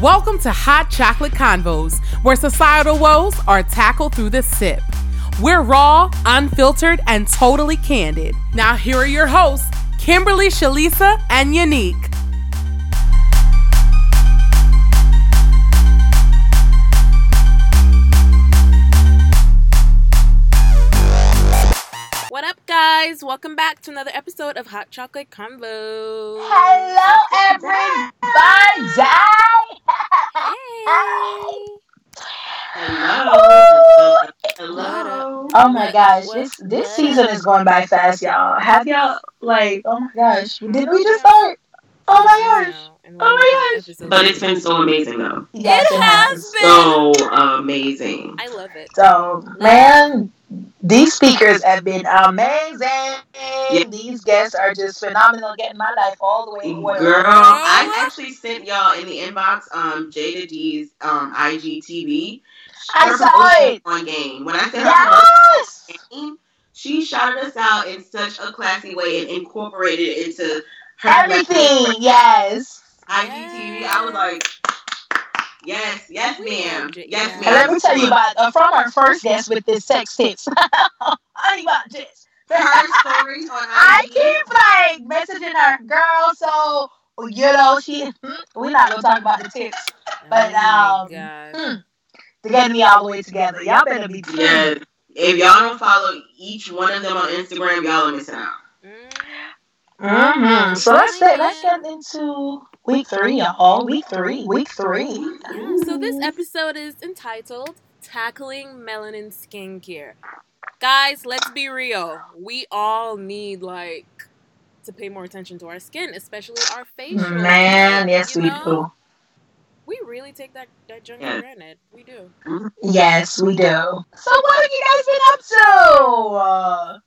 Welcome to Hot Chocolate Convos, where societal woes are tackled through the sip. We're raw, unfiltered, and totally candid. Now, here are your hosts, Kimberly, Shalisa, and Unique. Guys? Welcome back to another episode of Hot Chocolate Convo. Hello, everybody. Hey. Hello. Hello. Oh my gosh, this this what- season is going by fast, y'all. Have y'all like? Oh my gosh, did we just start? Oh my gosh. Oh my gosh. episode But it's been so amazing though. Yes, it has been. So amazing. I love it. So man, these speakers have been amazing. These guests are just phenomenal, getting my life all the way. where- Girl, I actually sent y'all in the inbox um Jada D's um IGTV. I saw it. on game. When I said Yes. game, she shouted us out in such a classy way and incorporated it into her Everything. Yes. IGTV. I was like, yes, yes, ma'am, yes, yeah. And let me tell you about uh, from our first guest with this sex tips. I about this. her stories on I keep like messaging her, girl. So you know she. We're not gonna talk about the tips. But, oh um, God. mm, To get me all the way together, y'all better be. Yeah. If y'all don't follow each one of them on Instagram, y'all are missing out. Mm. Mm-hmm. So let's get let's get into week three, y'all. Week three. Week three. Yeah, so this episode is entitled Tackling Melanin Skincare. Guys, let's be real. We all need like to pay more attention to our skin, especially our facial. Man, yes you we know? do. We really take that, that junk Yeah. for granted. We do. Yes, we do. So what have you guys been up to? Uh,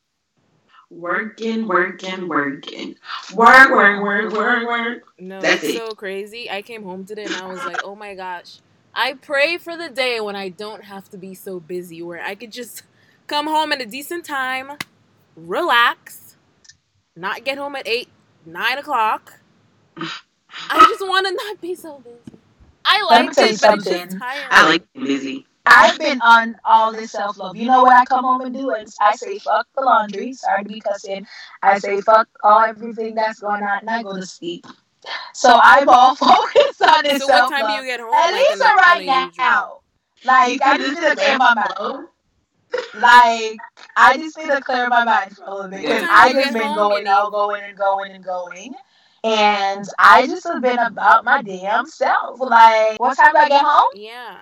Working, working, working. Work, work, work, work, work. No, That's it's it. so crazy. I came home today and I was like, oh my gosh. I pray for the day when I don't have to be so busy, where I could just come home at a decent time, relax, not get home at 8, 9 o'clock. I just want to not be so busy. I like it, but it's something. just tiring. I like being busy. I've been on all this self love. You know what I come home and do? Is I say fuck the laundry. Sorry to be cussing. I say fuck all everything that's going on, and I go to sleep. So I'm all focused on this So what time do you get home? At Like, least right now. Like I just need to clear my mind. Like I just need to clear my mind for a little bit because I just been going out, going and going and going. And I just have been about my damn self. Like, what time do I get home? Yeah.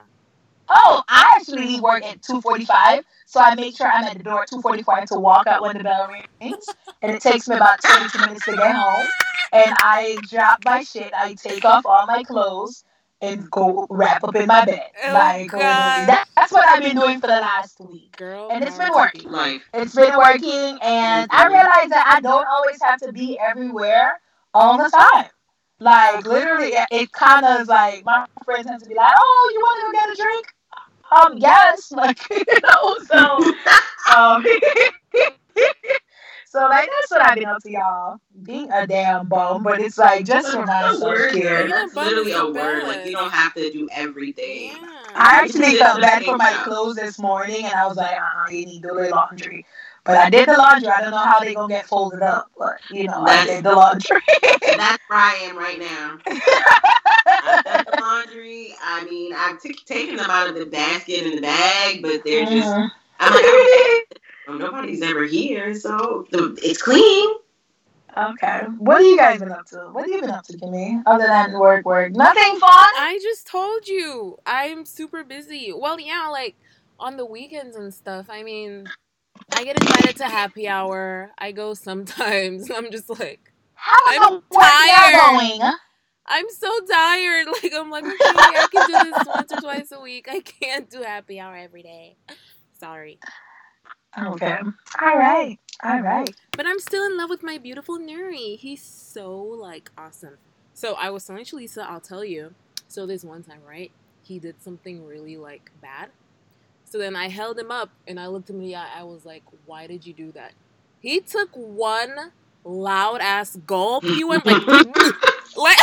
Oh, I actually leave work at two forty five, so I make sure I'm at the door at two forty five to walk out when the bell rings, and it takes me about twenty two minutes to get home. And I drop my shit, I take off all my clothes, and go wrap up in my bed. Oh, like God. that, that's what I've been doing for the last week. Girl. And it's been working. Life. It's been working, and I mm-hmm. realize that I don't always have to be everywhere all the time. Like literally, it, it kind of like my friends have to be like, "Oh, you want to go get a drink?" Um, yes, like you know. So, um, so like that's what I've been up to, y'all. Being a damn bum, but it's like just for my That's self word. care. That's literally a word. Like you don't have to do everything. Yeah. I actually felt bad for my clothes this morning, and I was like, uh, you need to do the laundry. But I did the laundry. I don't know how they gonna get folded up, but you know, I did the laundry. That's where I am right now. I've done the laundry. I mean, I've t- taken them out of the basket and the bag, but they're just. Mhm. I'm like, I don't- nobody's ever here, so the, it's clean. okay. What have you guys been up to? What have you been up to, Kimmy? Other than work, work, nothing fun. I just told you I'm super busy. Well, yeah, like on the weekends and stuff. I mean, I get invited to happy hour. I go sometimes. I'm just like, How's I'm the work y'all tired. Going? I'm so tired. Like I'm like, okay, I can do this once or twice a week. I can't do happy hour every day. Sorry, Okay. All right. All right. but I'm still in love with my beautiful Nuri. He's so like awesome. So I was telling Shalisa, I'll tell you. So this one time, right? He did something really like bad. So then I held him up and I looked him in the eye. I was like, why did you do that? He took one loud ass gulp. He went like, like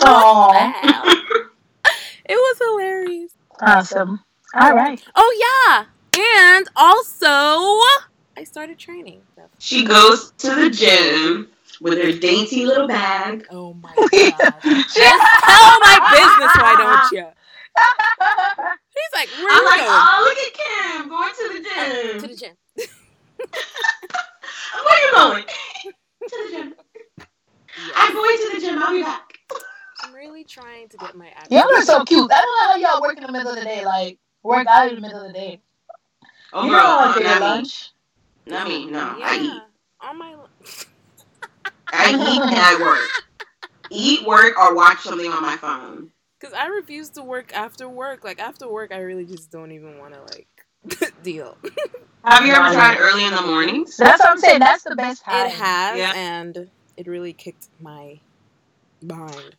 I was like, what Aw. the hell? Awesome. All oh. right. Oh yeah, and also I started training. She goes to the gym with her dainty little bag. Oh my god! Just tell my business, why don't you? He's like, where I'm like, going? oh, look at Kim going to the uh, gym. to the gym. Where you going? to the gym. I'm going to the gym. I'll be back. I'm really trying to get my abs. Y'all are so cute. I don't know how y'all work in the middle of the day. Like work out in the middle of the day. Oh, you girl, don't want uh, to take your not me. lunch. Not me. No, yeah. I eat. On my. I eat and I work. Eat, work, or watch something on my phone. Because I refuse to work after work. Like after work, I really just don't even want to like deal. Have you ever tried early in the mornings? That's what I'm saying. That's the best time. It has, Yeah. and it really kicked my behind.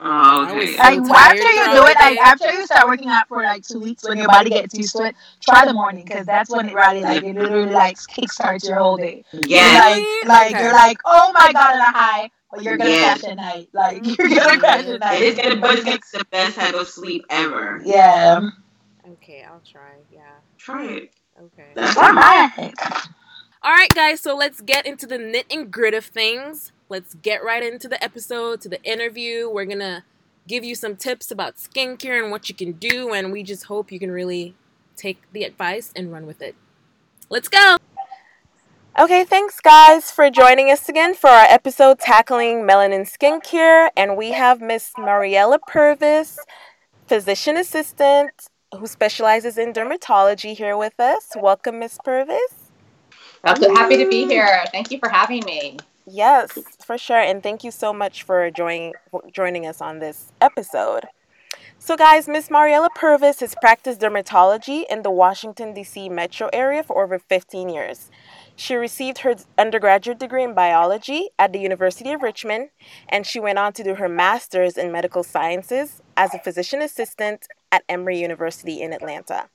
Oh, okay. Like so after you do it, like after you start working out for like two weeks, when your body gets used to it, try the morning because that's when it really like it literally like kickstarts your whole day. Yeah. Like, like Okay. you're like, oh my god, on a high, but you're gonna Yeah. crash at night. Like you're gonna crash at night. It is gonna, but it's the best type of sleep ever. Yeah. Okay, I'll try. Yeah. Try it. Okay. That's All right. All right, guys. So let's get into the knit and grit of things. Let's get right into the episode, to the interview. We're gonna give you some tips about skincare and what you can do, and we just hope you can really take the advice and run with it. Let's go. Okay, thanks guys for joining us again for our episode tackling melanin skincare. And we have Miss Mariella Purvis, physician assistant who specializes in dermatology, here with us. Welcome, Miss Purvis. I'm happy to be here. Thank you for having me. Yes, for sure. And thank you so much for joining joining us on this episode. So, guys, Miss Mariella Purvis has practiced dermatology in the Washington, D.C. metro area for over 15 years. She received her undergraduate degree in biology at the University of Richmond, and she went on to do her master's in medical sciences as a physician assistant at Emory University in Atlanta.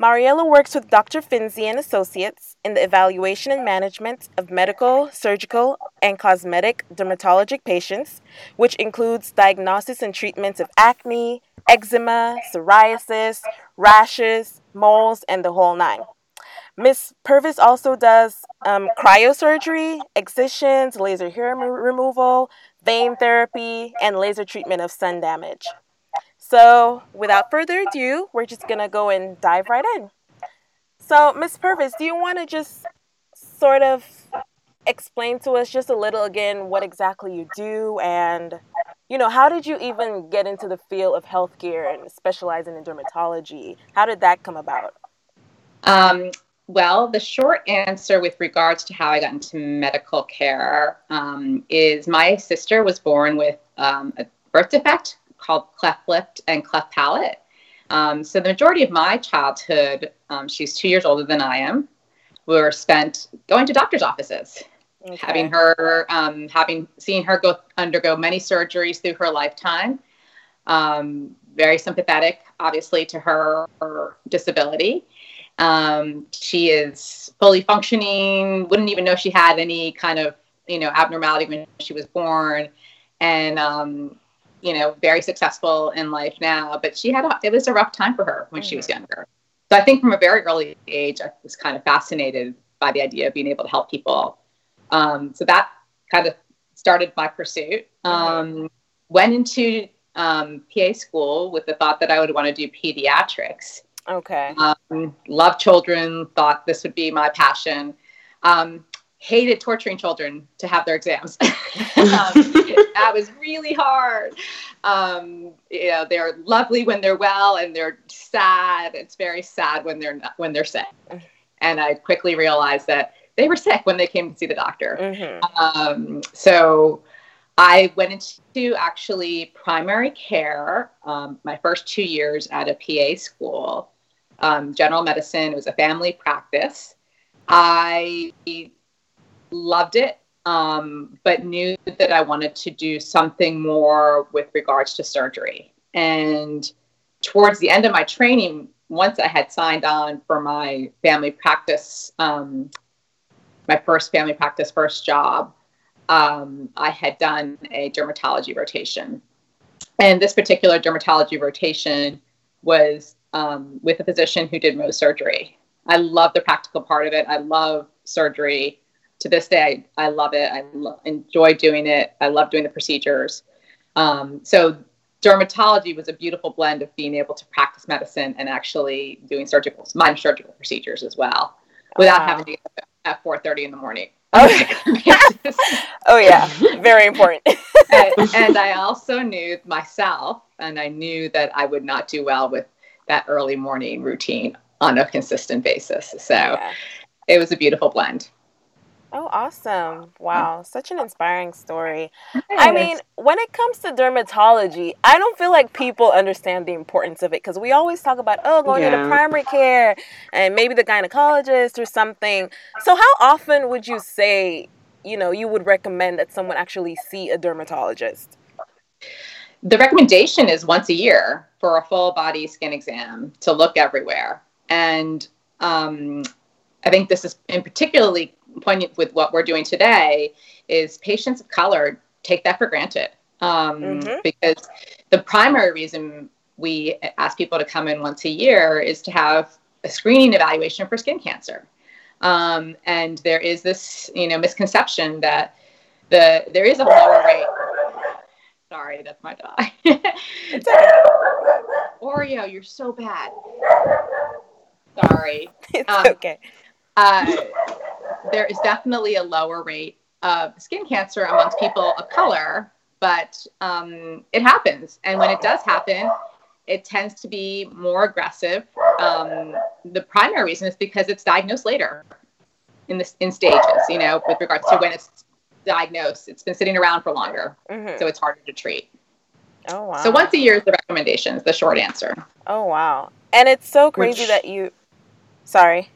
Mariella works with Dr. Finzi and Associates in the evaluation and management of medical, surgical, and cosmetic dermatologic patients, which includes diagnosis and treatments of acne, eczema, psoriasis, rashes, moles, and the whole nine. Miss Purvis also does um, cryosurgery, excisions, laser hair remo- removal, vein therapy, and laser treatment of sun damage. So, without further ado, we're just gonna go and dive right in. So, Miss Purvis, do you want to just sort of explain to us just a little again what exactly you do and you know how did you even get into the field of healthcare and specializing in dermatology how did that come about Um, well, the short answer with regards to how I got into medical care um, is my sister was born with um, a birth defect called cleft lip and cleft palate. Um, so the majority of my childhood, um, she's two years older than I am, were spent going to doctors' offices. having her um, having seen her go undergo many surgeries through her lifetime um, very sympathetic obviously to her, her disability um, she is fully functioning wouldn't even know she had any kind of you know abnormality when she was born and um, you know very successful in life now but she had a, it was a rough time for her when she was younger so i think from a very early age i was kind of fascinated by the idea of being able to help people um, so that kind of started my pursuit. Um, went into um, PA school with the thought that I would want to do pediatrics. okay Um, loved children, thought this would be my passion. Um, hated torturing children to have their exams. um, that was really hard. Um, you know, they're lovely when they're well, and they're sad. It's very sad when they're not, when they're sick. And I quickly realized that they were sick when they came to see the doctor. mm-hmm. Um, so I went into actually primary care um, my first two years at a PA school, um, general medicine. It was a family practice. I loved it, um, but knew that I wanted to do something more with regards to surgery. And towards the end of my training, once I had signed on for my family practice, um, my first family practice, first job, um, I had done a dermatology rotation. And this particular dermatology rotation was um, with a physician who did Mohs surgery. I love the practical part of it. I love surgery. To this day, I, I love it. I lo- enjoy doing it. I love doing the procedures. Um, so dermatology was a beautiful blend of being able to practice medicine and actually doing surgical, minor surgical procedures as well, without Wow. having to get up at 4:30 in the morning. Oh, oh yeah, very important. and, and I also knew myself, and I knew that I would not do well with that early morning routine on a consistent basis. So Yeah. it was a beautiful blend. Oh, awesome. Wow, such an inspiring story. I mean, when it comes to dermatology, I don't feel like people understand the importance of it because we always talk about, oh, going to the primary care and maybe the gynecologist or something. So, how often would you say, you know, you would recommend that someone actually see a dermatologist? the recommendation is once a year for a full body skin exam to look everywhere. And um, I think this is in particularly poignant with what we're doing today is patients of color take that for granted um, Mhm. because the primary reason we ask people to come in once a year is to have a screening evaluation for skin cancer. Um, and there is this, you know, misconception that the there is a lower rate. Sorry, that's my dog. It's okay. Oreo, you're so bad. Sorry. It's Um, okay. Uh, there is definitely a lower rate of skin cancer amongst people of color, but um, it happens. And when it does happen, it tends to be more aggressive. Um, the primary reason is because it's diagnosed later in this in stages. You know, with regards to when it's diagnosed, it's been sitting around for longer, Mhm. so it's harder to treat. Oh, wow. So once a year is the recommendation. Is the short answer. Oh, wow. And it's so crazy Which- that you. Sorry.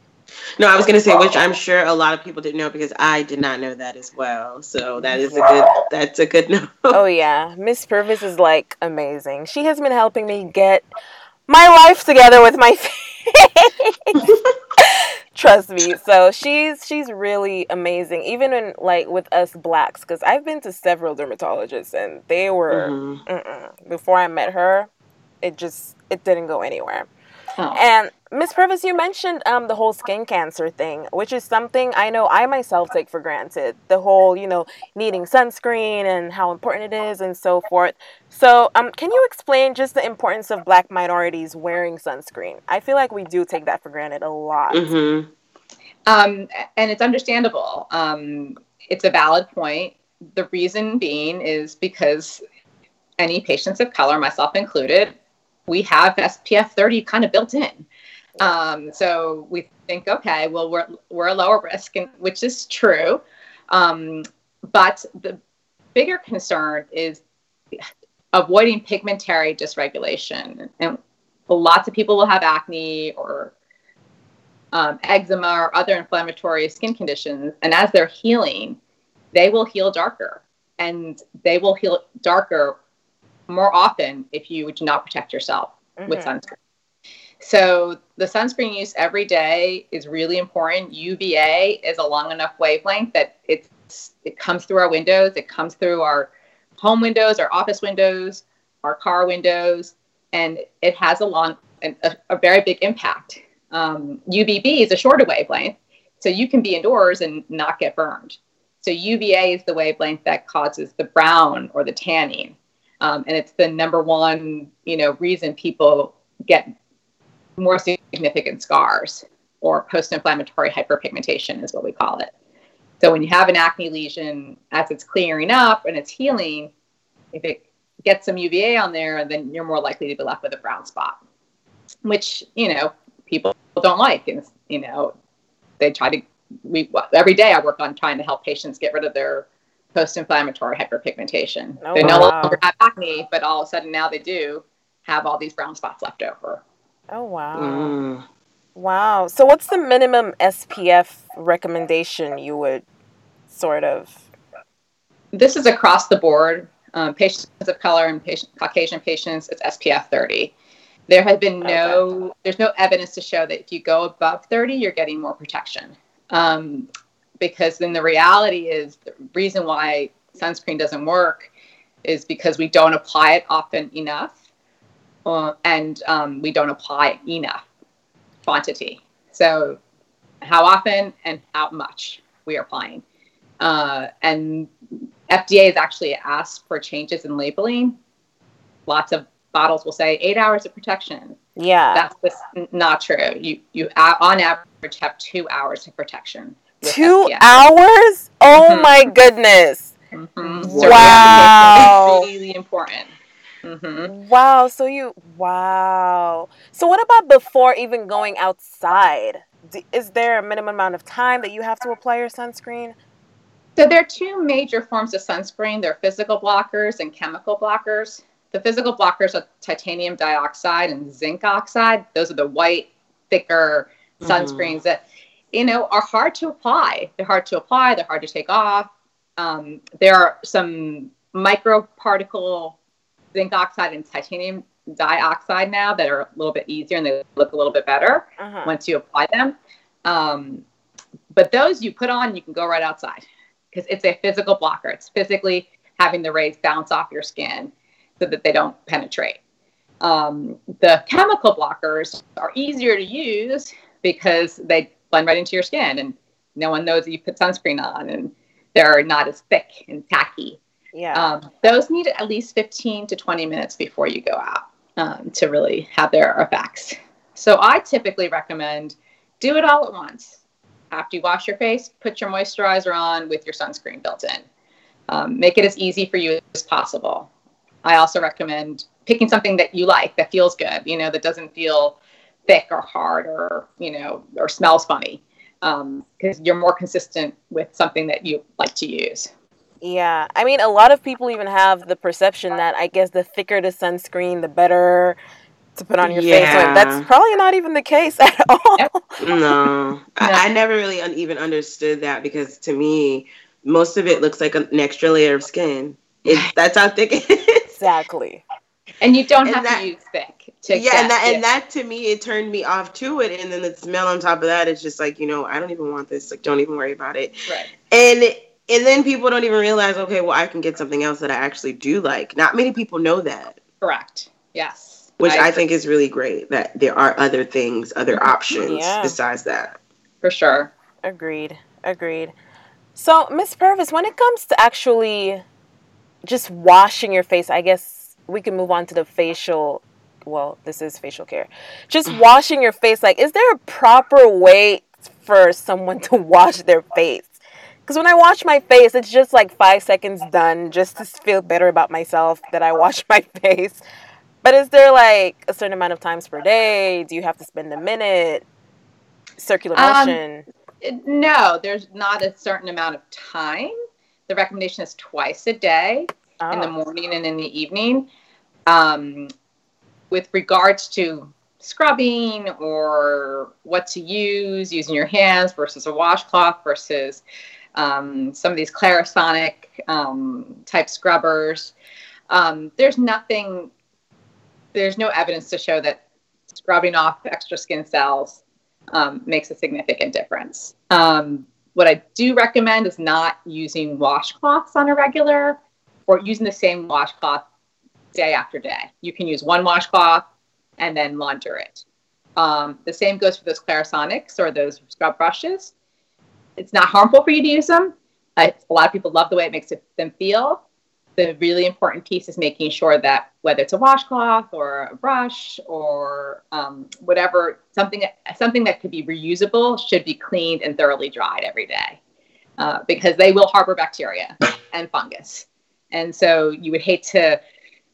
No, I was gonna say, which I'm sure a lot of people didn't know because I did not know that as well. So that is a good. That's a good note. Oh yeah, Miss Purvis is like amazing. She has been helping me get my life together with my face. Trust me. So she's she's really amazing. Even in like with us blacks, because I've been to several dermatologists and they were Mhm. mm-mm. before I met her, it just it didn't go anywhere. Oh. And Miss Purvis, you mentioned um, the whole skin cancer thing, which is something I know I myself take for granted. The whole, you know, needing sunscreen and how important it is and so forth. So, um, can you explain just the importance of black minorities wearing sunscreen? I feel like we do take that for granted a lot. Mhm. Um, and it's understandable. Um, it's a valid point. The reason being is because any patients of color, myself included, we have SPF 30 kind of built in. Um, so we think, okay, well, we're, we're a lower risk, and, which is true. Um, but the bigger concern is avoiding pigmentary dysregulation. And lots of people will have acne or um, eczema or other inflammatory skin conditions. And as they're healing, they will heal darker. And they will heal darker more often if you do not protect yourself with Mhm. sunscreen. So the sunscreen use every day is really important. UVA is a long enough wavelength that it's it comes through our windows, it comes through our home windows, our office windows, our car windows, and it has a long a, a very big impact. Um, UVB is a shorter wavelength, so you can be indoors and not get burned. So UVA is the wavelength that causes the brown or the tanning, um, and it's the number one, you know, reason people get more significant scars or post-inflammatory hyperpigmentation is what we call it. So when you have an acne lesion, as it's clearing up and it's healing, if it gets some UVA on there, then you're more likely to be left with a brown spot, which you know people don't like, and you know they try to. We every day I work on trying to help patients get rid of their post-inflammatory hyperpigmentation. Oh, they no wow. longer have acne, but all of a sudden now they do have all these brown spots left over. Oh wow. Mm. Wow. So what's the minimum SPF recommendation you would sort of this is across the board. Um, patients of color and patient, Caucasian patients, it's SPF 30. There has been no, there's no evidence to show that if you go above 30, you're getting more protection. Um, because then the reality is the reason why sunscreen doesn't work is because we don't apply it often enough. uh, and um, we don't apply enough quantity. So, how often and how much we are applying. Uh, and FDA has actually asked for changes in labeling. Lots of bottles will say eight hours of protection. Yeah. That's just not true. You you on average have two hours of protection. With Two SPF. hours? Oh Mhm. my goodness. Mhm. Wow. It's really important. hmm Wow. So you, wow. So what about before even going outside? Is there a minimum amount of time that you have to apply your sunscreen? So there are two major forms of sunscreen. There are physical blockers and chemical blockers. The physical blockers are titanium dioxide and zinc oxide. Those are the white, thicker Mhm. sunscreens that, you know, are hard to apply. They're hard to apply. They're hard to take off. Um, there are some microparticle zinc oxide and titanium dioxide now that are a little bit easier and they look a little bit better Uh-huh. once you apply them. Um, but those you put on, you can go right outside because it's a physical blocker. It's physically having the rays bounce off your skin so that they don't penetrate. Um, the chemical blockers are easier to use because they blend right into your skin and no one knows that you put sunscreen on and they're not as thick and tacky. Yeah. Um, those need at least 15 to 20 minutes before you go out um, to really have their effects. So I typically recommend do it all at once. After you wash your face, put your moisturizer on with your sunscreen built in. Um, make it as easy for you as possible. I also recommend picking something that you like that feels good, you know, that doesn't feel thick or hard or, you know, or smells funny um, because you're more consistent with something that you like to use. Yeah, I mean, a lot of people even have the perception that I guess the thicker the sunscreen, the better to put on your face. Yeah. When that's probably not even the case at all. No, I, I never really un- even understood that because to me, most of it looks like an extra layer of skin. It, that's how thick it is. exactly. And you don't And have that- to use thick. To yeah, and that it. and that to me, it turned me off to it. And then the smell on top of that, it's just like you know, I don't even want this. Like, don't even worry about it. Right. And and then people don't even realize, okay, well, I can get something else that I actually do like. Not many people know that, Correct. Yes. which I, agree. think is really great. That there are other things, other mm-hmm. options Yeah. besides that. for sure. Agreed. Agreed. So, Miss Purvis, when it comes to actually just washing your face, I guess we can move on to the facial. Well, this is facial care. Just washing your face, like, is there a proper way for someone to wash their face? Because when I wash my face, it's just like five seconds done, just to feel better about myself that I wash my face. But is there like a certain amount of times per day? Do you have to spend a minute? Circular Um, motion. It- No, there's not a certain amount of time. The recommendation is twice a day in the Oh. morning and in the evening. Um, with regards to scrubbing or what to use, using your hands versus a washcloth versus um, some of these Clarisonic um, type scrubbers, um, there's nothing, there's no evidence to show that scrubbing off extra skin cells um, makes a significant difference. Um, what I do recommend is not using washcloths on a regular or using the same washcloth day after day. You can use one washcloth and then launder it. Um, the same goes for those Clarisonics or those scrub brushes. It's not harmful for you to use them. A lot of people love the way it makes it, them feel. The really important piece is making sure that whether it's a washcloth or a brush or um, whatever, something something that could be reusable should be cleaned and thoroughly dried every day, uh, because they will harbor bacteria and fungus. And so you would hate to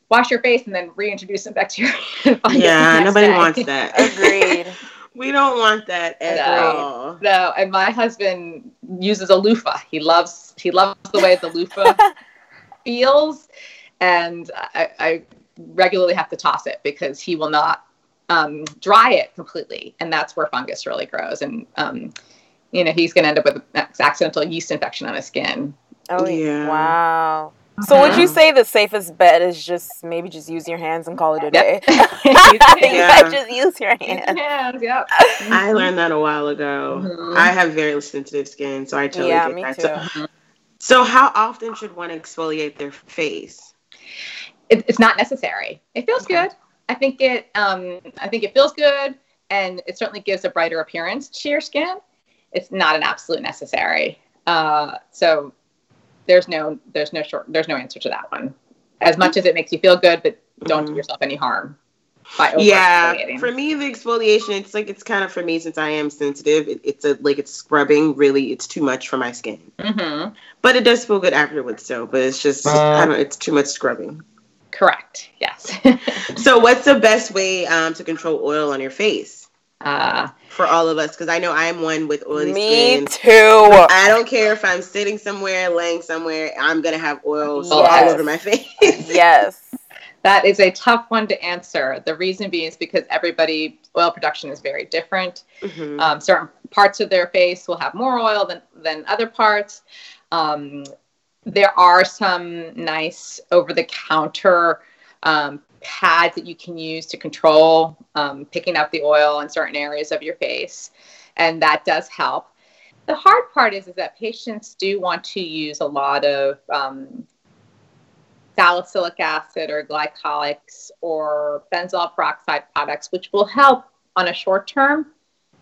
wash your face and then reintroduce some bacteria. and fungus the Yeah, nobody day. wants that. Agreed. we don't want that at No. all. No, and my husband uses a loofah. He loves he loves the way the loofah feels, and I, I regularly have to toss it because he will not um, dry it completely, and that's where fungus really grows. And um, you know he's going to end up with an accidental yeast infection on his skin. Oh Yeah. yeah. Wow. So would you Mhm. say the safest bet is just maybe just use your hands and call it a day? Yep. Yeah. just use your Use your hands. hands, yep. I learned that a while ago. Mhm. I have very sensitive skin, so I totally Yeah, get me that. too. So, so how often should one exfoliate their face? it, it's not necessary. It feels Okay. good. I think it um, I think it feels good and it certainly gives a brighter appearance to your skin. It's not an absolute necessary. Uh, so there's no there's no short there's no answer to that one. As much as it makes you feel good, but don't do Mhm. yourself any harm by Yeah, for me the exfoliation, it's like it's kind of for me since I am sensitive. It, it's a like it's scrubbing. Really, it's too much for my skin. Mhm. But it does feel good afterwards, though But it's just I don't. It's too much scrubbing. Correct. Yes. So, what's the best way um, to control oil on your face uh, for all of us? Because I know I'm one with oily Me skin. too. I don't care if I'm sitting somewhere, laying somewhere. I'm gonna have oil all over my face. Yes. That is a tough one to answer. The reason being is because everybody oil production is very different. Mhm. Um, certain parts of their face will have more oil than than other parts. Um, there are some nice over the counter um, pads that you can use to control um, picking up the oil in certain areas of your face, and that does help. The hard part is, is that patients do want to use a lot of um, salicylic acid or glycolics or benzoyl peroxide products, which will help on a short term.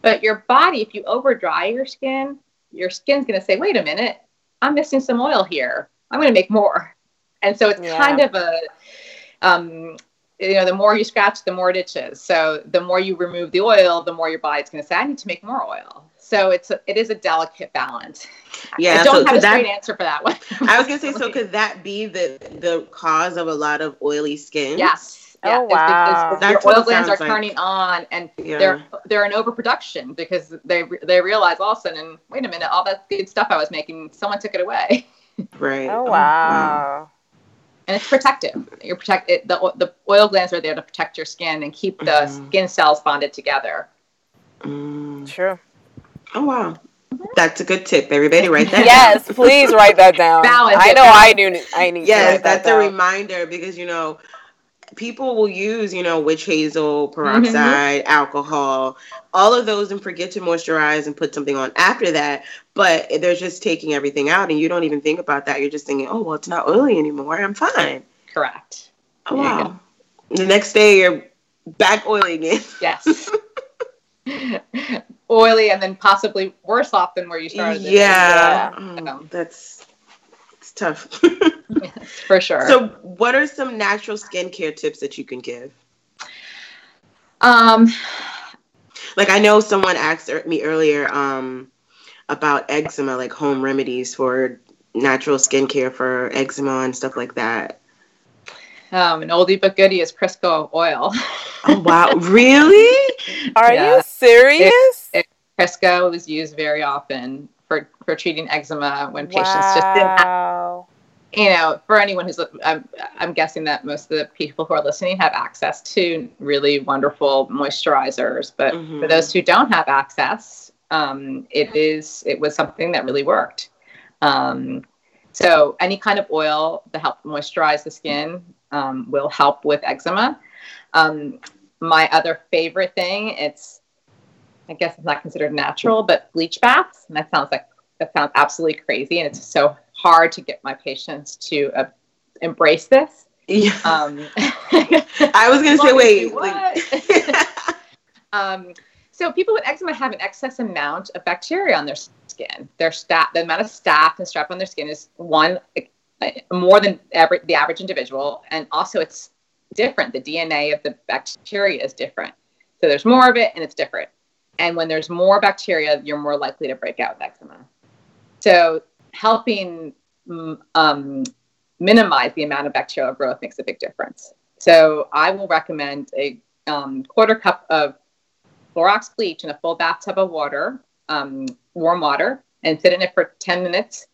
But your body, if you over dry your skin, your skin's going to say, wait a minute, I'm missing some oil here. I'm going to make more. And so it's Yeah. kind of a, um, you know, the more you scratch, the more it itches. So the more you remove the oil, the more your body's going to say, I need to make more oil. So it's a, it is a delicate balance. Yeah, I don't so have a that- straight answer for that one. I was gonna say, so could that be the the cause of a lot of oily skin? Yes. Oh, Yeah, it's wow. because That's your oil glands are like. turning on, and Yeah. they're they're in overproduction because they they realize all of a sudden, wait a minute, all that good stuff I was making, someone took it away, right. Oh, oh wow. And it's protective. You're protect it, the the oil glands are there to protect your skin and keep the Mhm. skin cells bonded together. Mm. True. Oh wow, that's a good tip. Everybody, write that. Yes, please write that down. Balance I it, know I balance do. I need. to Yes, write that that's a reminder because you know people will use you know witch hazel, mm-hmm. peroxide, alcohol, all of those, and forget to moisturize and put something on after that. But they're just taking everything out, and you don't even think about that. You're just thinking, oh well, it's not oily anymore. I'm fine. Correct. Oh There wow. The next day you're back oily again. Yes. Oily and then possibly worse off than where you started. Yeah. Yeah. Oh, that's tough. for sure. so, what are some natural skincare tips that you can give? um, Like, I know someone asked er- me earlier um, about eczema, like home remedies for natural skincare for eczema and stuff like that. um, an oldie but goodie is Crisco oil. Oh wow, really? Are Yeah. you serious? It- Crisco is used very often for, for treating eczema when patients just didn't have, you know, for anyone who's, I'm, I'm guessing that most of the people who are listening have access to really wonderful moisturizers. But for Mhm. those who don't have access, um, it is, it was something that really worked. Um, so any kind of oil to help moisturize the skin um, will help with eczema. Um, my other favorite thing, it's I guess it's not considered natural, but bleach baths. And that sounds like that sounds absolutely crazy, and it's so hard to get my patients to uh, embrace this. Yeah. Um, I was gonna say, wait. Like- um, so people with eczema have an excess amount of bacteria on their skin. Their staph, the amount of staph and strep on their skin is one uh, more than aver- the average individual, and also it's different. The DNA of the bacteria is different, so there's more of it, and it's different. And when there's more bacteria, you're more likely to break out with eczema. So helping mm, um, minimize the amount of bacterial growth makes a big difference. So I will recommend a um, quarter cup of Clorox bleach in a full bathtub of water, um, warm water, and sit in it for 10 minutes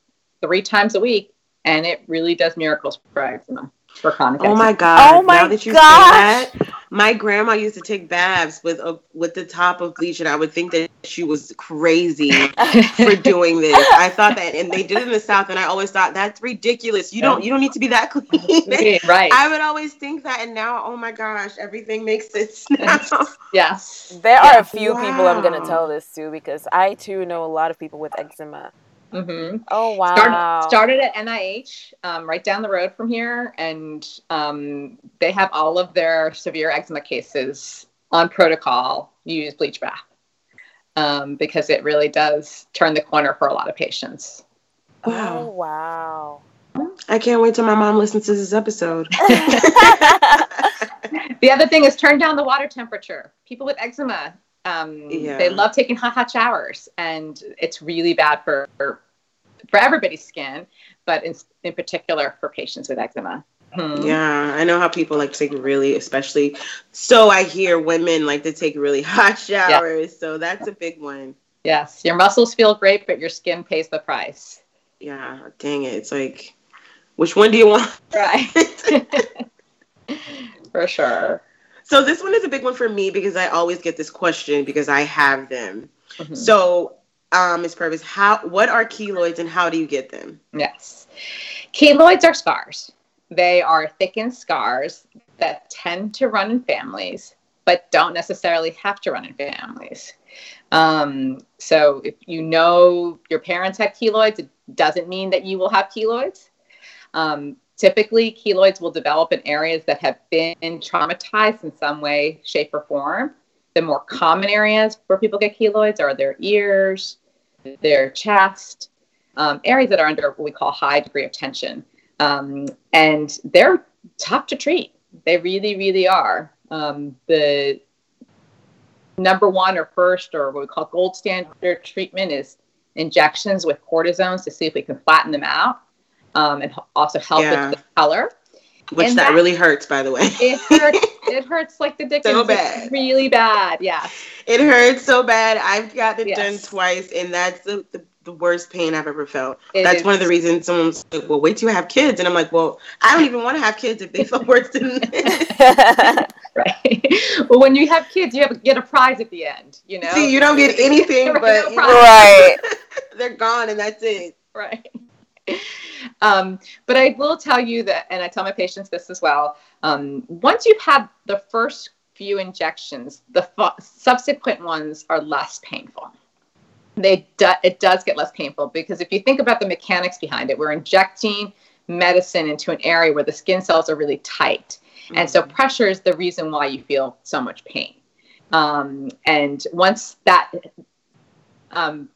three times a week. And it really does miracles for eczema, for chronic Oh my god! Oh my now that you gosh. say that, my grandma used to take baths with a with the top of bleach, and I would think that she was crazy for doing this. I thought that, and they did it in the South, and I always thought that's ridiculous. You don't you don't need to be that clean. right. I would always think that, and now, oh my gosh, everything makes sense now. yes. There are a few people I'm gonna tell this to because I too know a lot of people with eczema. Hmm Oh wow. Started, started at NIH, um, right down the road from here, and um, they have all of their severe eczema cases on protocol. Use bleach bath um, because it really does turn the corner for a lot of patients. Oh wow. I can't wait till my mom listens to this episode. The other thing is turn down the water temperature. People with eczema, um, Yeah. they love taking hot, hot showers, and it's really bad for for, everybody's skin, but in, in particular for patients with eczema. Hmm. Yeah, I know how people like to take really, especially. So I hear women like to take really hot showers. So that's a big one. Yes, your muscles feel great, but your skin pays the price. Yeah, dang it. It's like, which one do you want? Right. for sure. So this one is a big one for me because I always get this question because I have them. Mhm. So, um, Ms. Purvis, how what are keloids and how do you get them? Yes. Keloids are scars. They are thickened scars that tend to run in families, but don't necessarily have to run in families. Um, so if you know your parents had keloids, it doesn't mean that you will have keloids. Um, typically, keloids will develop in areas that have been traumatized in some way, shape, or form. The more common areas where people get keloids are their ears, their chest, um, areas that are under what we call high degree of tension. Um, and they're tough to treat. They really, really are. Um, the number one or first or what we call gold standard treatment is injections with cortisones to see if we can flatten them out um, and also help Yeah. with the color. Which that, that- really hurts, by the way. It hurts. it hurts like the dickens. So It's bad. really bad. Yeah. It hurts so bad. I've gotten it Yes. done twice, and that's the, the, the worst pain I've ever felt. It that's is- one of the reasons someone's like, "Well, wait till you have kids," and I'm like, "Well, I don't even want to have kids if they feel worse than this." Right. well, when you have kids, you have get a prize at the end. You know. See, you don't get anything, but no you prize. know, right. they're gone, and that's it. right. Um, but I will tell you that, and I tell my patients this as well. Um, once you've had the first few injections, the fu- subsequent ones are less painful. They do, it does get less painful because if you think about the mechanics behind it, we're injecting medicine into an area where the skin cells are really tight, and so pressure is the reason why you feel so much pain. Um, and once that um,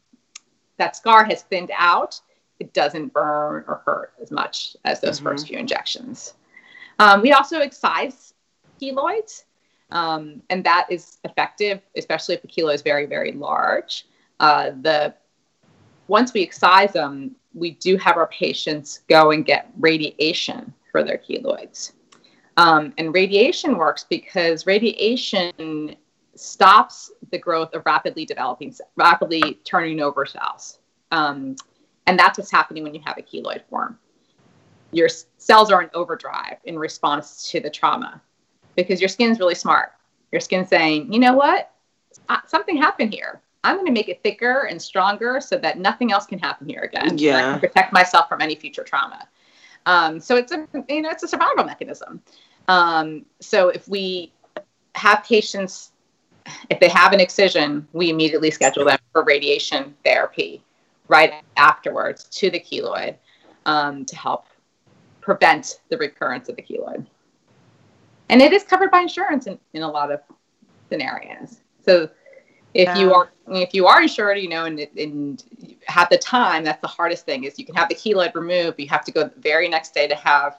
that scar has thinned out, it doesn't burn or hurt as much as those Mhm. first few injections. Um, we also excise keloids, um, and that is effective, especially if the keloid is very, very large. Uh, the once we excise them, we do have our patients go and get radiation for their keloids. Um, and radiation works because radiation stops the growth of rapidly developing, rapidly turning over cells. Um, and that's what's happening when you have a keloid form. Your cells are in overdrive in response to the trauma because your skin's really smart. Your skin's saying, you know what? Something happened here. I'm going to make it thicker and stronger so that nothing else can happen here again. And I Yeah. can protect myself from any future trauma. Um, so it's a you know it's a survival mechanism. Um, so if we have patients, if they have an excision, we immediately schedule them for radiation therapy right afterwards to the keloid um, to help prevent the recurrence of the keloid. And it is covered by insurance in, in a lot of scenarios. So if you are if you are insured, you know, and, and have the time, that's the hardest thing is you can have the keloid removed. but You have to go the very next day to have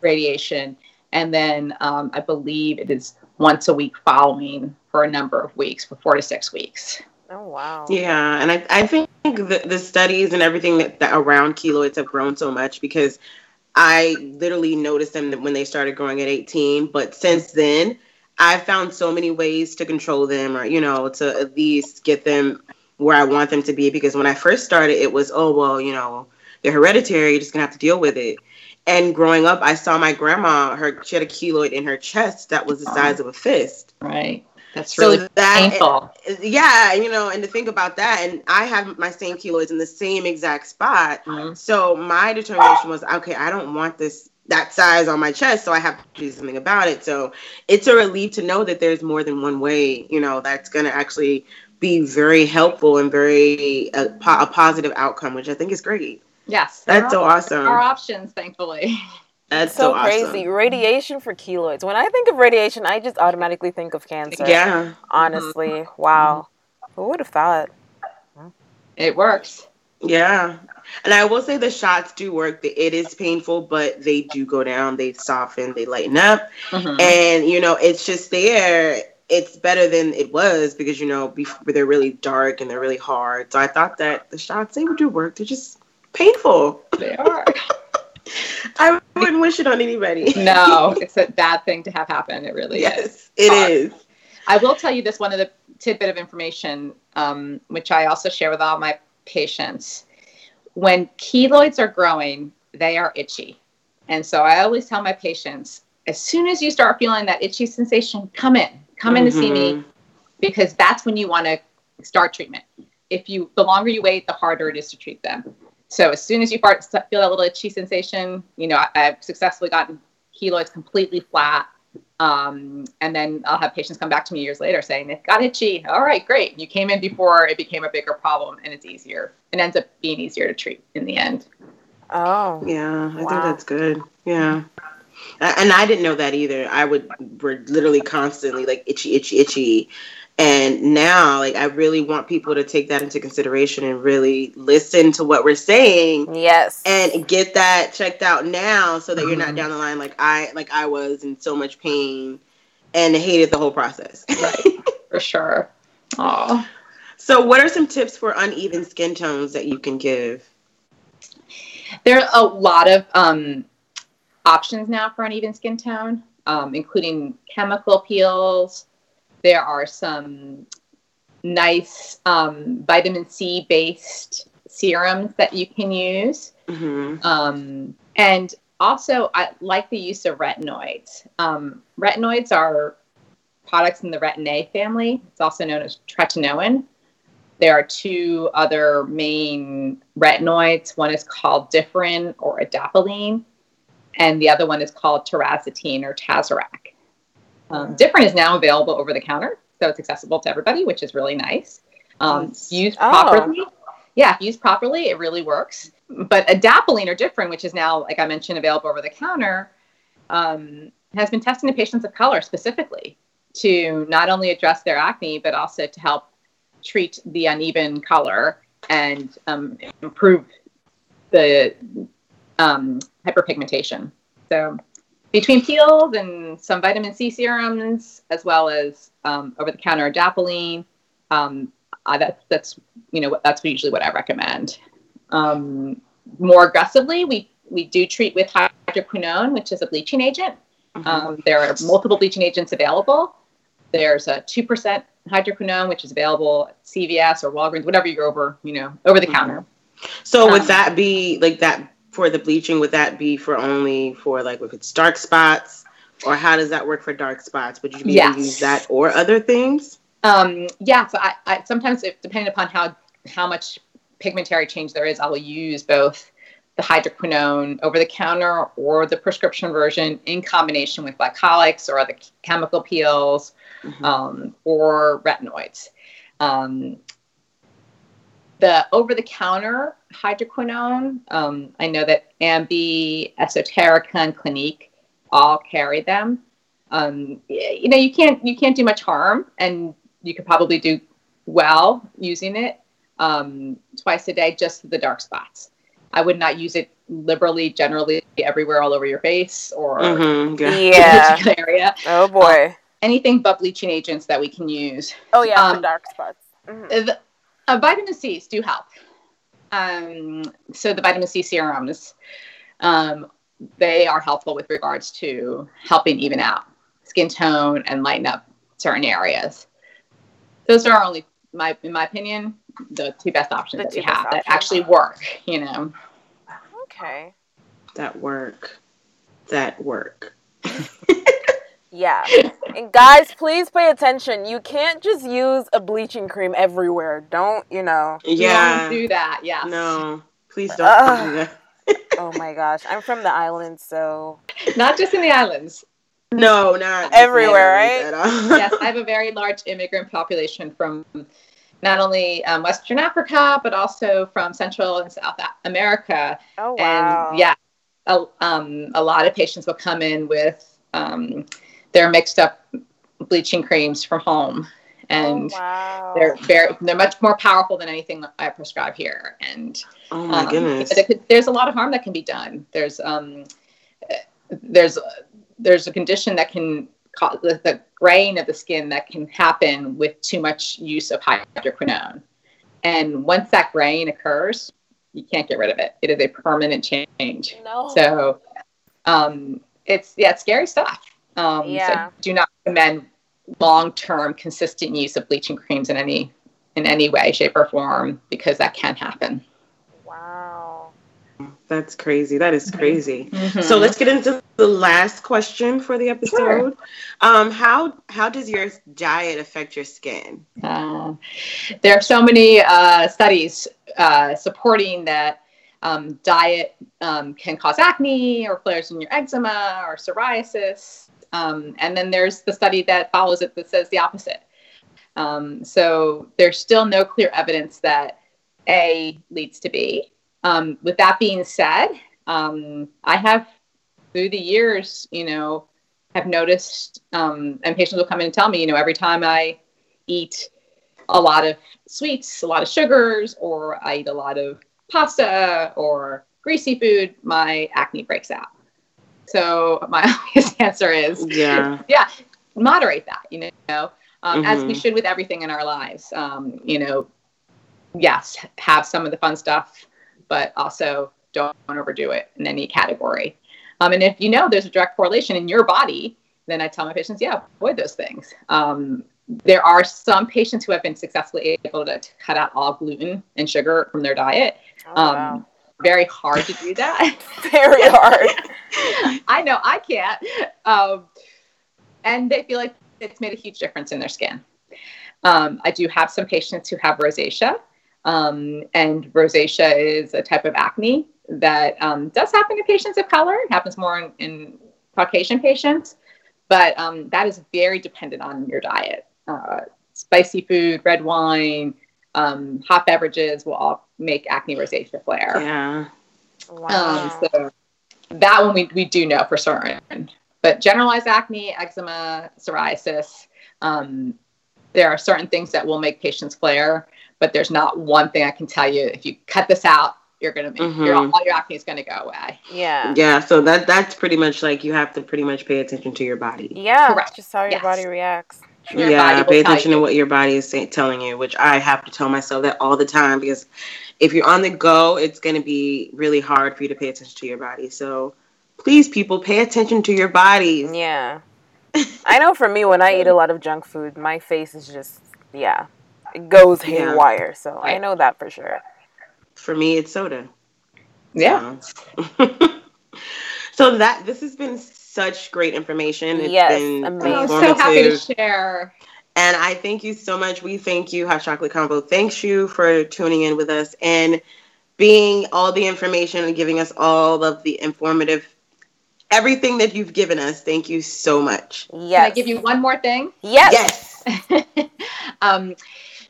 radiation. And then um, I believe it is once a week following for a number of weeks, for four to six weeks. Oh wow. Yeah, and I, I think the, the studies and everything that, that around keloids have grown so much because I literally noticed them when they started growing at 18. But since then, I've found so many ways to control them or, you know, to at least get them where I want them to be. Because when I first started, it was, oh, well, you know, they're hereditary, you're just going to have to deal with it. And growing up, I saw my grandma, her she had a keloid in her chest that was the size of a fist. Right. That's So really that- painful. yeah, you know, and to think about that, and I have my same keloids in the same exact spot. Mhm. So my determination was, okay, I don't want this that size on my chest, so I have to do something about it. So it's a relief to know that there's more than one way, you know, that's gonna actually be very helpful and very a, po- a positive outcome, which I think is great. Yes, That's so awesome. are options, thankfully. That's so, so, awesome. crazy. Radiation for keloids. When I think of radiation, I just automatically think of cancer. Yeah. Honestly, wow. Who would have thought? It works. Yeah. And I will say the shots do work. It is painful, but they do go down. They soften, they lighten up. Mhm. And, you know, it's just there. It's better than it was because, you know, before they're really dark and they're really hard. So I thought that the shots, they would do work. They're just painful. They are. I wouldn't wish it on anybody. no, it's a bad thing to have happen. It really is. Yes, it Hard. is. I will tell you this one of the tidbit of information, um, which I also share with all my patients. When keloids are growing, they are itchy. And so I always tell my patients as soon as you start feeling that itchy sensation, come in, come in to see me Mhm. because that's when you want to start treatment. If you, the longer you wait, the harder it is to treat them. So as soon as you start feel that little itchy sensation, you know, I, I've successfully gotten keloids completely flat. Um, and then I'll have patients come back to me years later saying it got itchy. All right, great. You came in before it became a bigger problem, and it's easier. It ends up being easier to treat in the end. Oh. Yeah, I think that's good. Yeah. And I didn't know that either. I would were literally constantly like itchy, itchy, itchy. And now, like, I really want people to take that into consideration and really listen to what we're saying Yes. and get that checked out now so that you're not Mhm. down the line like I like I was in so much pain and hated the whole process. Right. For sure. Oh. so what are some tips for uneven skin tones that you can give? There are a lot of um, options now for uneven skin tone, um, including chemical peels. There are some nice um, vitamin C based serums that you can use. hmm Um, and also, I like the use of retinoids. Um, retinoids are products in the retin-A family. It's also known as tretinoin. There are two other main retinoids. One is called Differin or adapalene, and the other one is called tazarotene or Tazorac. Um, Differin is now available over the counter, so it's accessible to everybody, which is really nice. Um, used Oh. properly, yeah, if used properly, it really works. But adapalene or Differin, which is now, like I mentioned, available over the counter, um, has been tested in patients of color specifically to not only address their acne, but also to help treat the uneven color and um, improve the um, hyperpigmentation. So, between peels and some vitamin C serums, as well as um, over-the-counter adapalene, um, uh, that's that's you know that's usually what I recommend. Um, more aggressively, we we do treat with hydroquinone, which is a bleaching agent. Um, there are multiple bleaching agents available. There's a two percent hydroquinone, which is available at CVS or Walgreens, whatever you're over, you know, over the Mhm. counter. So would Um, that be like that for the bleaching? Would that be for only for like if it's dark spots, or how does that work for dark spots? Would you be able to use that or other things? Um, yeah, so I, I sometimes, if, depending upon how how much pigmentary change there is, I will use both the hydroquinone over the counter or the prescription version in combination with glycolics or other chemical peels Mhm. um, or retinoids. Um, the over the counter hydroquinone, um, I know that Ambi, Esoterica, and Clinique all carry them. Um, you know, you can't you can't do much harm, and you could probably do well using it um, twice a day just for the dark spots. I would not use it liberally, generally everywhere, all over your face or Mhm, yeah. Yeah. particular area. Oh boy. Anything but bleaching agents that we can use. Oh yeah, um, for dark spots. Mhm. The, uh, vitamin C's do help. Um, so the vitamin C serums, um, they are helpful with regards to helping even out skin tone and lighten up certain areas. Those are only my, in my opinion, the two best options The that we two best have that options. actually work. You know, Okay. That work. That work. Yeah. And guys, please pay attention. You can't just use a bleaching cream everywhere. Don't, you know. Yeah. Don't do that. Yeah. No, please don't Ugh. do that. Oh my gosh. I'm from the islands, so not just in the islands. No, not Everywhere, right? yes, I have a very large immigrant population from not only um, Western Africa, but also from Central and South America. Oh wow. And yeah, a, um, a lot of patients will come in with um, their mixed up bleaching creams from home. And oh, wow. they're very, they're much more powerful than anything I prescribe here. And Oh my um, goodness. there could- there's a lot of harm that can be done. There's um, there's there's a condition that can cause the, the graying of the skin that can happen with too much use of hydroquinone. And once that graying occurs, you can't get rid of it. It is a permanent change. No. So um, it's yeah, it's scary stuff. Um, Yeah. So do not recommend long-term consistent use of bleaching creams in any in any way, shape, or form because that can happen. wow. That's crazy. That is Mhm. crazy. So let's get into the last question for the episode. Sure. Um, how how does your diet affect your skin? Uh, there are so many uh, studies uh, supporting that um, diet um, can cause acne or flares in your eczema or psoriasis. Um, and then there's the study that follows it that says the opposite. Um, so there's still no clear evidence that A leads to B. Um, with that being said, um, I have through the years, you know, have noticed, um, and patients will come in and tell me, you know, every time I eat a lot of sweets, a lot of sugars, or I eat a lot of pasta or greasy food, my acne breaks out. So my obvious answer is Yeah. yeah, moderate that, you know, um, as we Mhm. should with everything in our lives. Um, you know, yes, have some of the fun stuff, but also don't overdo it in any category. Um, and if you know there's a direct correlation in your body, then I tell my patients, yeah, avoid those things. Um, there are some patients who have been successfully able to, to cut out all gluten and sugar from their diet. Oh, Um, wow. Very hard to do that. Very hard. I know I can't. Um, and they feel like it's made a huge difference in their skin. Um, I do have some patients who have rosacea, um, and rosacea is a type of acne that um, does happen in patients of color. It happens more in, in Caucasian patients, but um, that is very dependent on your diet. Uh, spicy food, red wine, um, hot beverages will all make acne rosacea flare. Yeah. Wow. Um, so that one we, we do know for certain. But generalized acne, eczema, psoriasis, um, there are certain things that will make patients flare, but there's not one thing I can tell you. If you cut this out, you're gonna make your, Mhm. all your acne is gonna go away. yeah. Yeah. So that that's pretty much like you have to pretty much pay attention to your body. Yeah. Correct. Just how your Yes. body reacts. Your yeah, body pay attention to what your body is say, telling you, which I have to tell myself that all the time because if you're on the go, it's going to be really hard for you to pay attention to your body. So please, people, pay attention to your bodies. Yeah. I know for me, when I eat a lot of junk food, my face is just, yeah, it goes Yeah. haywire. So I know that for sure. For me, it's soda. Yeah. So. so that this has been such great information. It's Yes, been amazing. I'm so happy to share. And I thank you so much. We thank you, Hot Chocolate Combo. Thanks you for tuning in with us and being all the information and giving us all of the informative everything that you've given us. Thank you so much. Yes. Can I give you one more thing? Yes. Yes. um,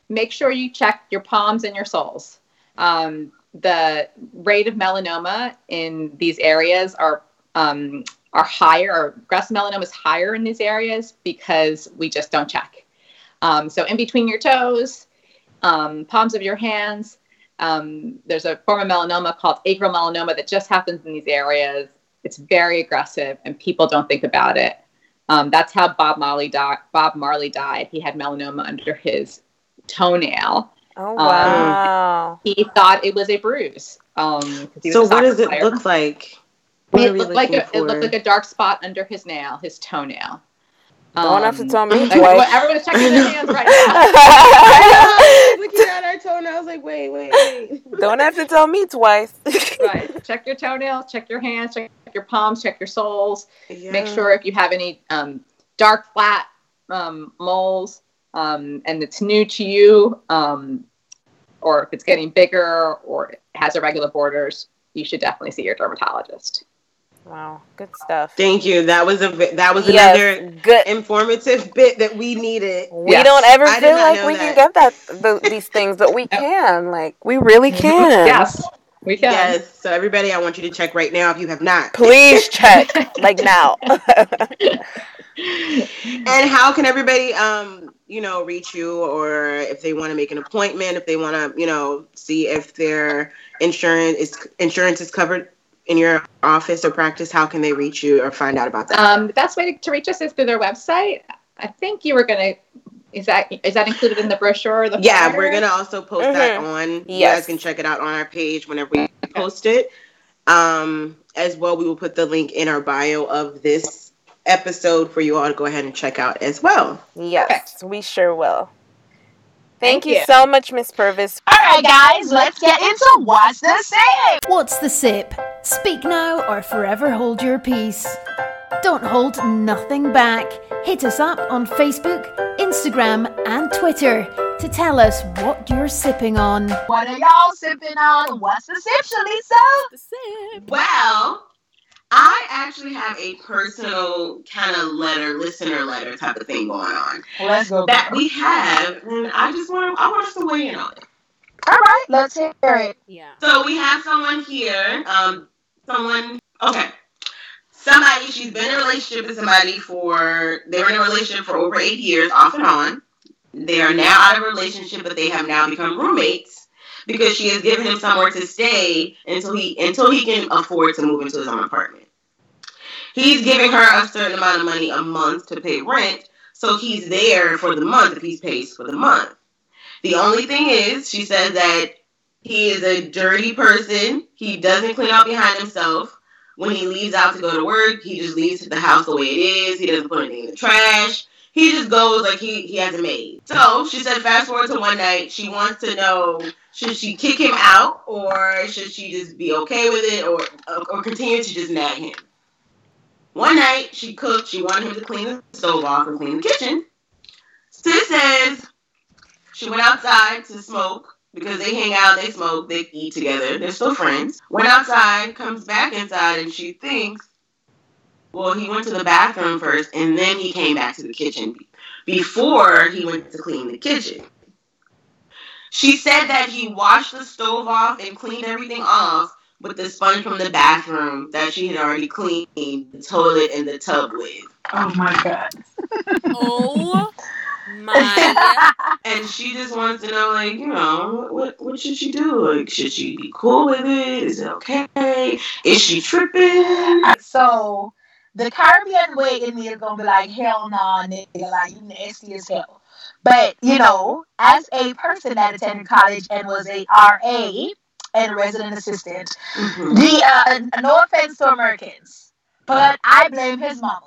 make sure you check your palms and your soles. Um, the rate of melanoma in these areas are um, are higher, or aggressive melanoma is higher in these areas because we just don't check. Um, so in between your toes, um, palms of your hands, um, there's a form of melanoma called acral melanoma that just happens in these areas. It's very aggressive, and people don't think about it. Um, that's how Bob Marley died. Bob Marley died. He had melanoma under his toenail. Oh, Um, wow. He thought it was a bruise. Um, 'cause he was So a what does it look like? It looked like a, it looked like a dark spot under his nail, his toenail. Don't have to Um, tell me like, twice. well, everyone's checking their hands right now. Looking at our toenail. I was like, wait, wait, wait. Don't have to tell me twice. right. Check your toenails, check your hands, check your palms, check your soles. Yeah. Make sure if you have any um, dark, flat um, moles um, and it's new to you, um, or if it's getting bigger or it has irregular borders, you should definitely see your dermatologist. Wow, good stuff. Thank you. That was a vi- that was Yes, another good. informative bit that we needed. We Yes. don't ever I feel like we that. can get that th- these things, but we can. Like we really can. Yes, we can. Yes. So everybody, I want you to check right now if you have not. Please check. like now. And how can everybody, um, you know, reach you, or if they want to make an appointment, if they want to, you know, see if their insurance is insurance is covered in your office or practice, how can they reach you or find out about that? Um, the best way to, to reach us is through their website. I think you were gonna. Is that is that included in the brochure? Or the yeah, flyer? we're gonna also post that Mhm. on. You guys can check it out on our page whenever we post it. Um, as well, we will put the link in our bio of this episode for you all to go ahead and check out as well. yes, Perfect. we sure will. Thank, Thank you you. so much, Miss Purvis. All right, guys, let's get into what's the Sip? What's the sip? Speak now or forever hold your peace. Don't hold nothing back. Hit us up on Facebook, Instagram, and Twitter to tell us what you're sipping on. What are y'all sipping on? What's the sip, Shalisa? The sip. Well, I actually have a personal kind of letter, listener letter type of thing going on Let's go. that we have, and I just want I want us to weigh in on it. All right, let's hear it. Yeah. So we have someone here, um, someone okay. Somebody, she's been in a relationship with somebody for they were in a relationship for over eight years, off and on. They are now out of a relationship, but they have now become roommates because she has given him somewhere to stay until he until he can afford to move into his own apartment. He's giving her a certain amount of money a month to pay rent, so he's there for the month if he pays for the month. The only thing is, she says that he is a dirty person. He doesn't clean up behind himself. When he leaves out to go to work, he just leaves the house the way it is. He doesn't put anything in the trash. He just goes like he, he has a maid. So she said, fast forward to one night, she wants to know should she kick him out or should she just be okay with it or or continue to just nag him? One night she cooked. She wanted him to clean the stove off and clean the kitchen. Sis says she went outside to smoke because they hang out, they smoke, they eat together. They're still friends. Went outside, comes back inside, and she thinks, well, he went to the bathroom first and then he came back to the kitchen before he went to clean the kitchen. She said that he washed the stove off and cleaned everything off with the sponge from the bathroom that she had already cleaned the toilet and the tub with. Oh my god. Oh my. And she just wants to know, like, you know, what what should she do? Like, should she be cool with it? Is it okay? Is she tripping? so the Caribbean way in me is gonna be like, hell nah, nigga, like you nasty as hell. But you know, as a person that attended college and was a RA and resident assistant, Mhm. the uh, no offense to Americans, but I blame his mama.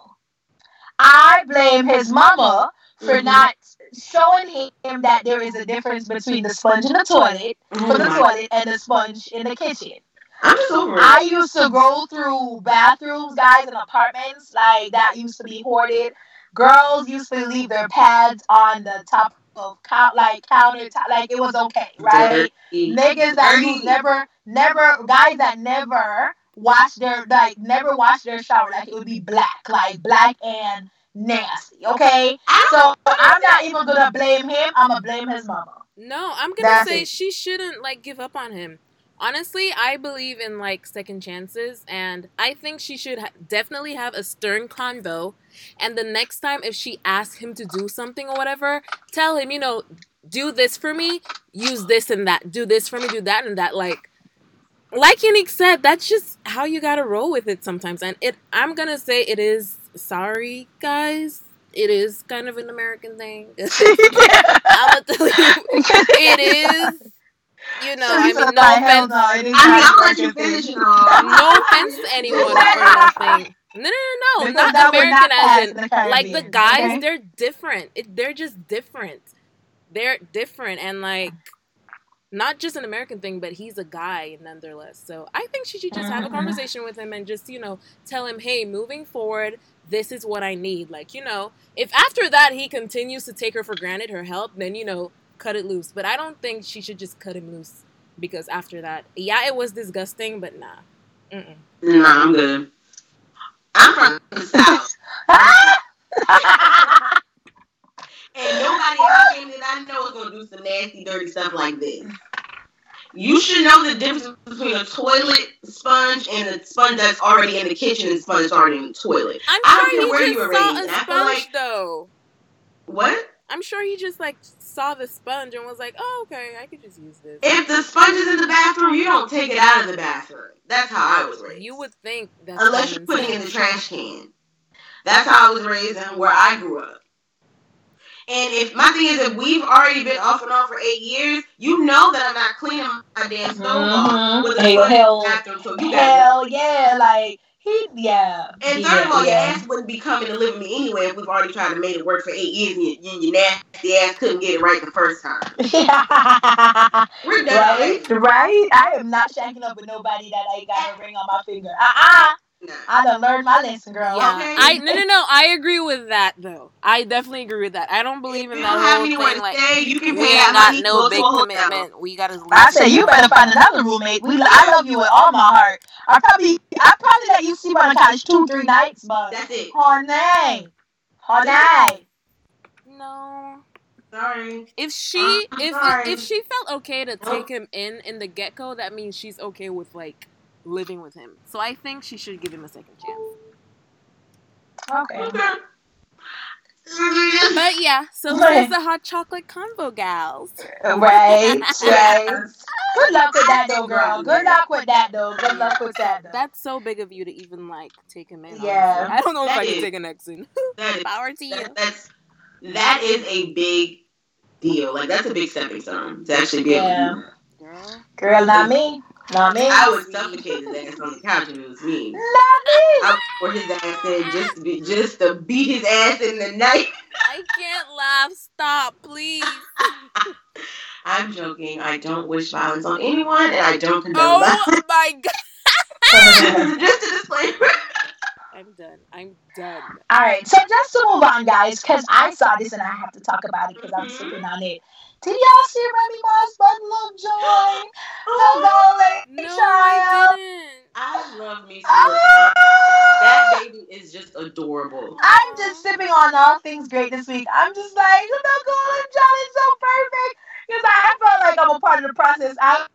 I blame his mama for Mhm. not showing him that there is a difference between the sponge in the toilet for the toilet and the sponge in the kitchen. I'm over. I used to go through bathrooms, guys, in apartments like that used to be hoarded. Girls used to leave their pads on the top of count like countertop, like it was okay, right? Dirty. Niggas that Dirty. never, never, guys that never wash their like never wash their shower, like it would be black, like black and nasty. Okay, I so I'm not even gonna blame him. I'm gonna blame his mama. No, I'm gonna That's say it. she shouldn't like give up on him. Honestly, I believe in like second chances, and I think she should ha- definitely have a stern convo. And the next time, if she asks him to do something or whatever, tell him, you know, do this for me, use this and that, do this for me, do that and that. Like, like Unique said, that's just how you gotta roll with it sometimes. And it, I'm gonna say it is. Sorry, guys. It is kind of an American thing. I'm gonna tell you, it is. You know, I mean, no offense, I mean, I'll let you finish it no offense to anyone or nothing. No, no, no, no, Because not that American not as in in the like the guys. okay? They're different. It, they're just different. They're different, and like not just an American thing, but he's a guy nonetheless. So I think she should just have a Mhm. conversation with him and just you know tell him, hey, moving forward, this is what I need. Like you know, if after that he continues to take her for granted, her help, then you know, cut it loose. But I don't think she should just cut him loose because after that, yeah, it was disgusting, but nah. Mm-mm. Nah, I'm good. I'm from the south, and nobody ever came that I know is gonna do some nasty, dirty stuff like this. You should know the difference between a toilet sponge and a sponge that's already in the kitchen and sponge that's already in the toilet. I'm I don't sure care where he you were just saw raised. a I feel sponge like- though. What? I'm sure he just like saw the sponge and was like, "Oh, okay, I could just use this." If the sponge is in the bathroom, you don't take it out of the bathroom. That's how I was raised. You would think that's unless you're putting it in the trash can. That's how I was raised and where I grew up. And if my thing is if we've already been off and on for eight years, you know that I'm not cleaning my damn stove off Mhm. with a Hell, sponge in hell, bathroom. So you got Hell yeah, like he, yeah. and third of all, yeah. your ass wouldn't be coming to live with me anyway if we've already tried to make it work for eight years and your, your nasty ass couldn't get it right the first time. We're done. right, right. I am not shacking up with nobody that I got a ring on my finger. Uh uh Nah. I done learned my lesson, girl. Yeah, Okay. I no no no. I agree with that though. I definitely agree with that. I don't believe If in you that don't have whole thing. to Like stay, you can we pay ain't that got money. no go big to a hotel. commitment. We gotta. I said you better find another roommate. We, I love you with all my heart. I probably, I probably let you sleep on the couch two, three nights, but That's it. honey, honey. No. Sorry. If she uh, I'm if, sorry. if if she felt okay to take him in in the get go, that means she's okay with like living with him. So I think she should give him a second chance. Okay. Okay. But yeah, so Right. there's the hot chocolate combo gals. Right, right. Good luck with that though, girl. Good luck with that though. Good luck with that though. That's so big of you to even like take him in. Yeah. honestly. I don't know if That I can take an ex in. That is, Power to you. that's that is a big deal. Like that's a big stepping stone to actually be able Yeah. to do. Girl. Girl, not me. Not me. I would suffocate his ass on the couch if it was me. Not me. I would pour his ass in just to be, just to beat his ass in the night. I can't laugh. Stop, please. I'm joking. I don't wish violence on anyone, and I don't condone Oh violence. my god. just a disclaimer. I'm done. I'm done. All right, so just to move on, guys, because I saw this and I have to talk about it because I'm sipping on it. Did y'all see Remy Ma's bundle of joy? The golden No, child. I didn't. I love me some ah. Remy. That baby is just adorable. I'm just sipping on all things great this week. I'm just like, the golden child is so perfect. Because I felt like I'm a part of the process. I,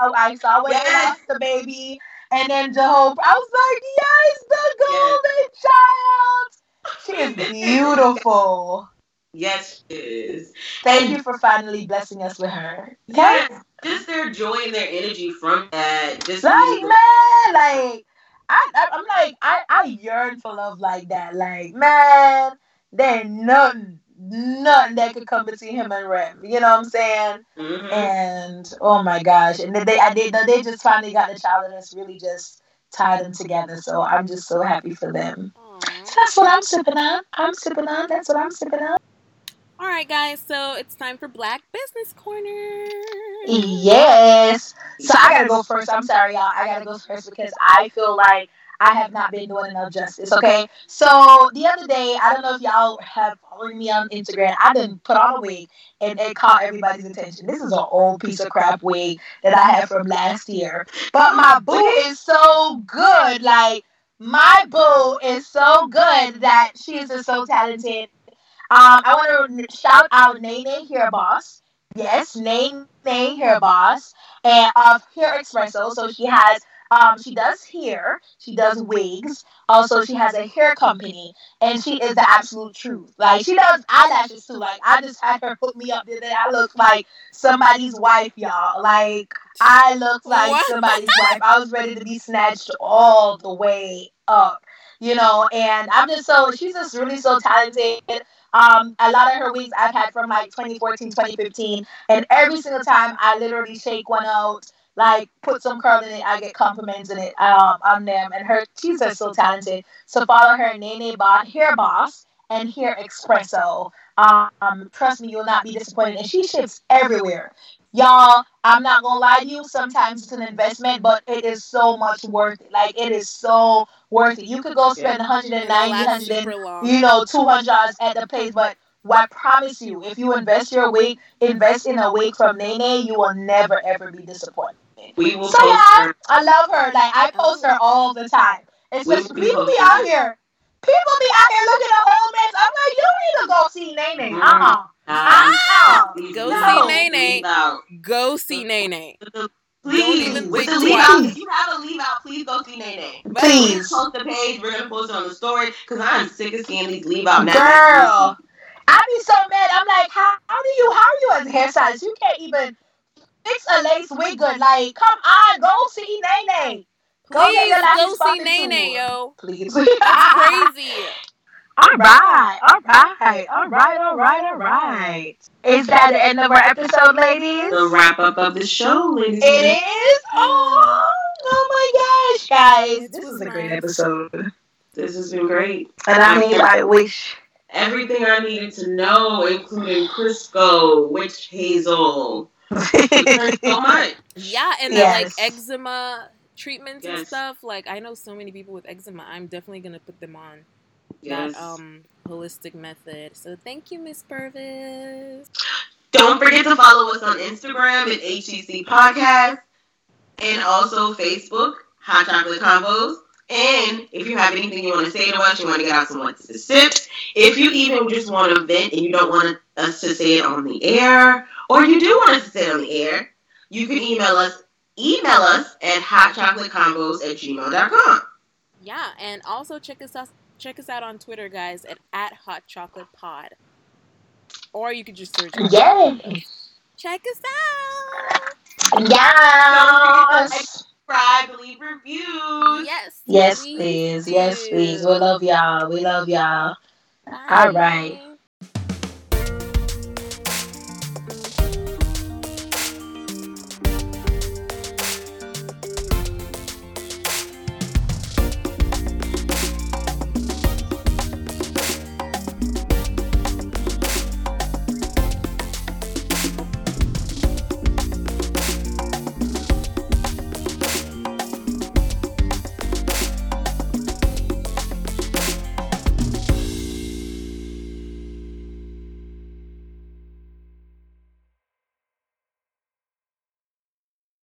oh, I saw when they Yes. lost the baby. And then Jehovah, I was like, yes, the golden child. She is beautiful. Yes, she is. Thank you for finally blessing us with her. Okay? Yes, just their joy and their energy from that. Just Like, man, like, I, I, I'm like, I, I yearn for love like that. Like, man, there ain't nothing, nothing that could come between him and Rem. You know what I'm saying? Mhm. And oh my gosh, and then they, I did, they just finally got the child, and it's really just tied them together. So I'm just so happy for them. Aw. So that's what I'm sipping on. I'm sipping on. That's what I'm sipping on. All right, guys. So it's time for Black Business Corner. Yes. So I gotta go first. I'm sorry, y'all. I gotta go first because I feel like I have not been doing enough justice. Okay. So the other day, I don't know if y'all have followed me on Instagram. I didn't put on a wig and it caught everybody's attention. This is an old piece of crap wig that I had from last year. But my boo is so good. Like my boo is so good that she is just so talented. Um, I want to shout out Nene Hair Boss. Yes, Nene Hair Boss and of Hair Espresso. So she has um she does hair, she does wigs. Also, she has a hair company, and she is the absolute truth. Like she does eyelashes too. Like I just had her hook me up other. I look like somebody's wife, y'all. Like I look like What? somebody's wife. I was ready to be snatched all the way up, you know. And I'm just so she's just really so talented. Um, a lot of her wigs I've had from like 2014, 2015, and every single time I literally shake one out, like put some curl in it, I get compliments in it um, on them. And her, she's just so talented. So follow her, Nene Bot, Hair Boss, and Hair Espresso. Um, trust me, you'll not be disappointed. And she ships everywhere. Y'all, I'm not gonna lie to you. Sometimes it's an investment, but it is so much worth it. Like it is so worth it. You could go spend 190, 100, you know, two hundred dollars at the place. But I promise you, if you invest your wig, invest in a wig from Nene, you will never ever be disappointed. We will So post yeah, her. I love her. Like I post her all the time. Especially people be out here. People be out there looking at old mess. I'm like, you need to go see Nene. Mhm. Uh-uh. Ah, Go No. see Nene. Leave out. Go see Nene. Please, even with think the leave out, if you have a leave out, please go see Nene. Please. Post the page. We're gonna post it on the story because I'm sick of seeing these leave out now. Girl. I be so mad. I'm like, how, how do you, how are you as a hairstylist? You can't even fix a lace wig good. Like, come on, go see Nene. Go get Please your last go see fucking Nene, yo. Please. That's crazy. All right, all right, all right, all right, all right. Is that the end of our episode, ladies? The wrap up of the show, ladies. It is. Oh, oh my gosh, guys, this This is was a great episode. This has been great. And I mean, I wish. Everything I needed to know, including Crisco, Witch Hazel. Learned so much. Yeah, and Yes. then like eczema treatments and stuff. Like I know so many people with eczema. I'm definitely gonna put them on Yes. that um holistic method. So thank you, Miss Purvis. Don't forget to follow us on Instagram at HTC Podcast and also Facebook, Hot Chocolate Combos. And if you have anything you want to say to us, you want to get out some what's the sips, if you even just want to vent and you don't want us to say it on the air, or you do want us to say it on the air, you can email us email us at hotchocolatecombos at gmail.com. Yeah, and also check us out check us out on Twitter, guys, at, at Hot Chocolate Pod. Or you could just search it. Yeah. Check us out. Yes. Subscribe, leave reviews. Yes. Yes, please. Yes, please. We love y'all. We love y'all. All right.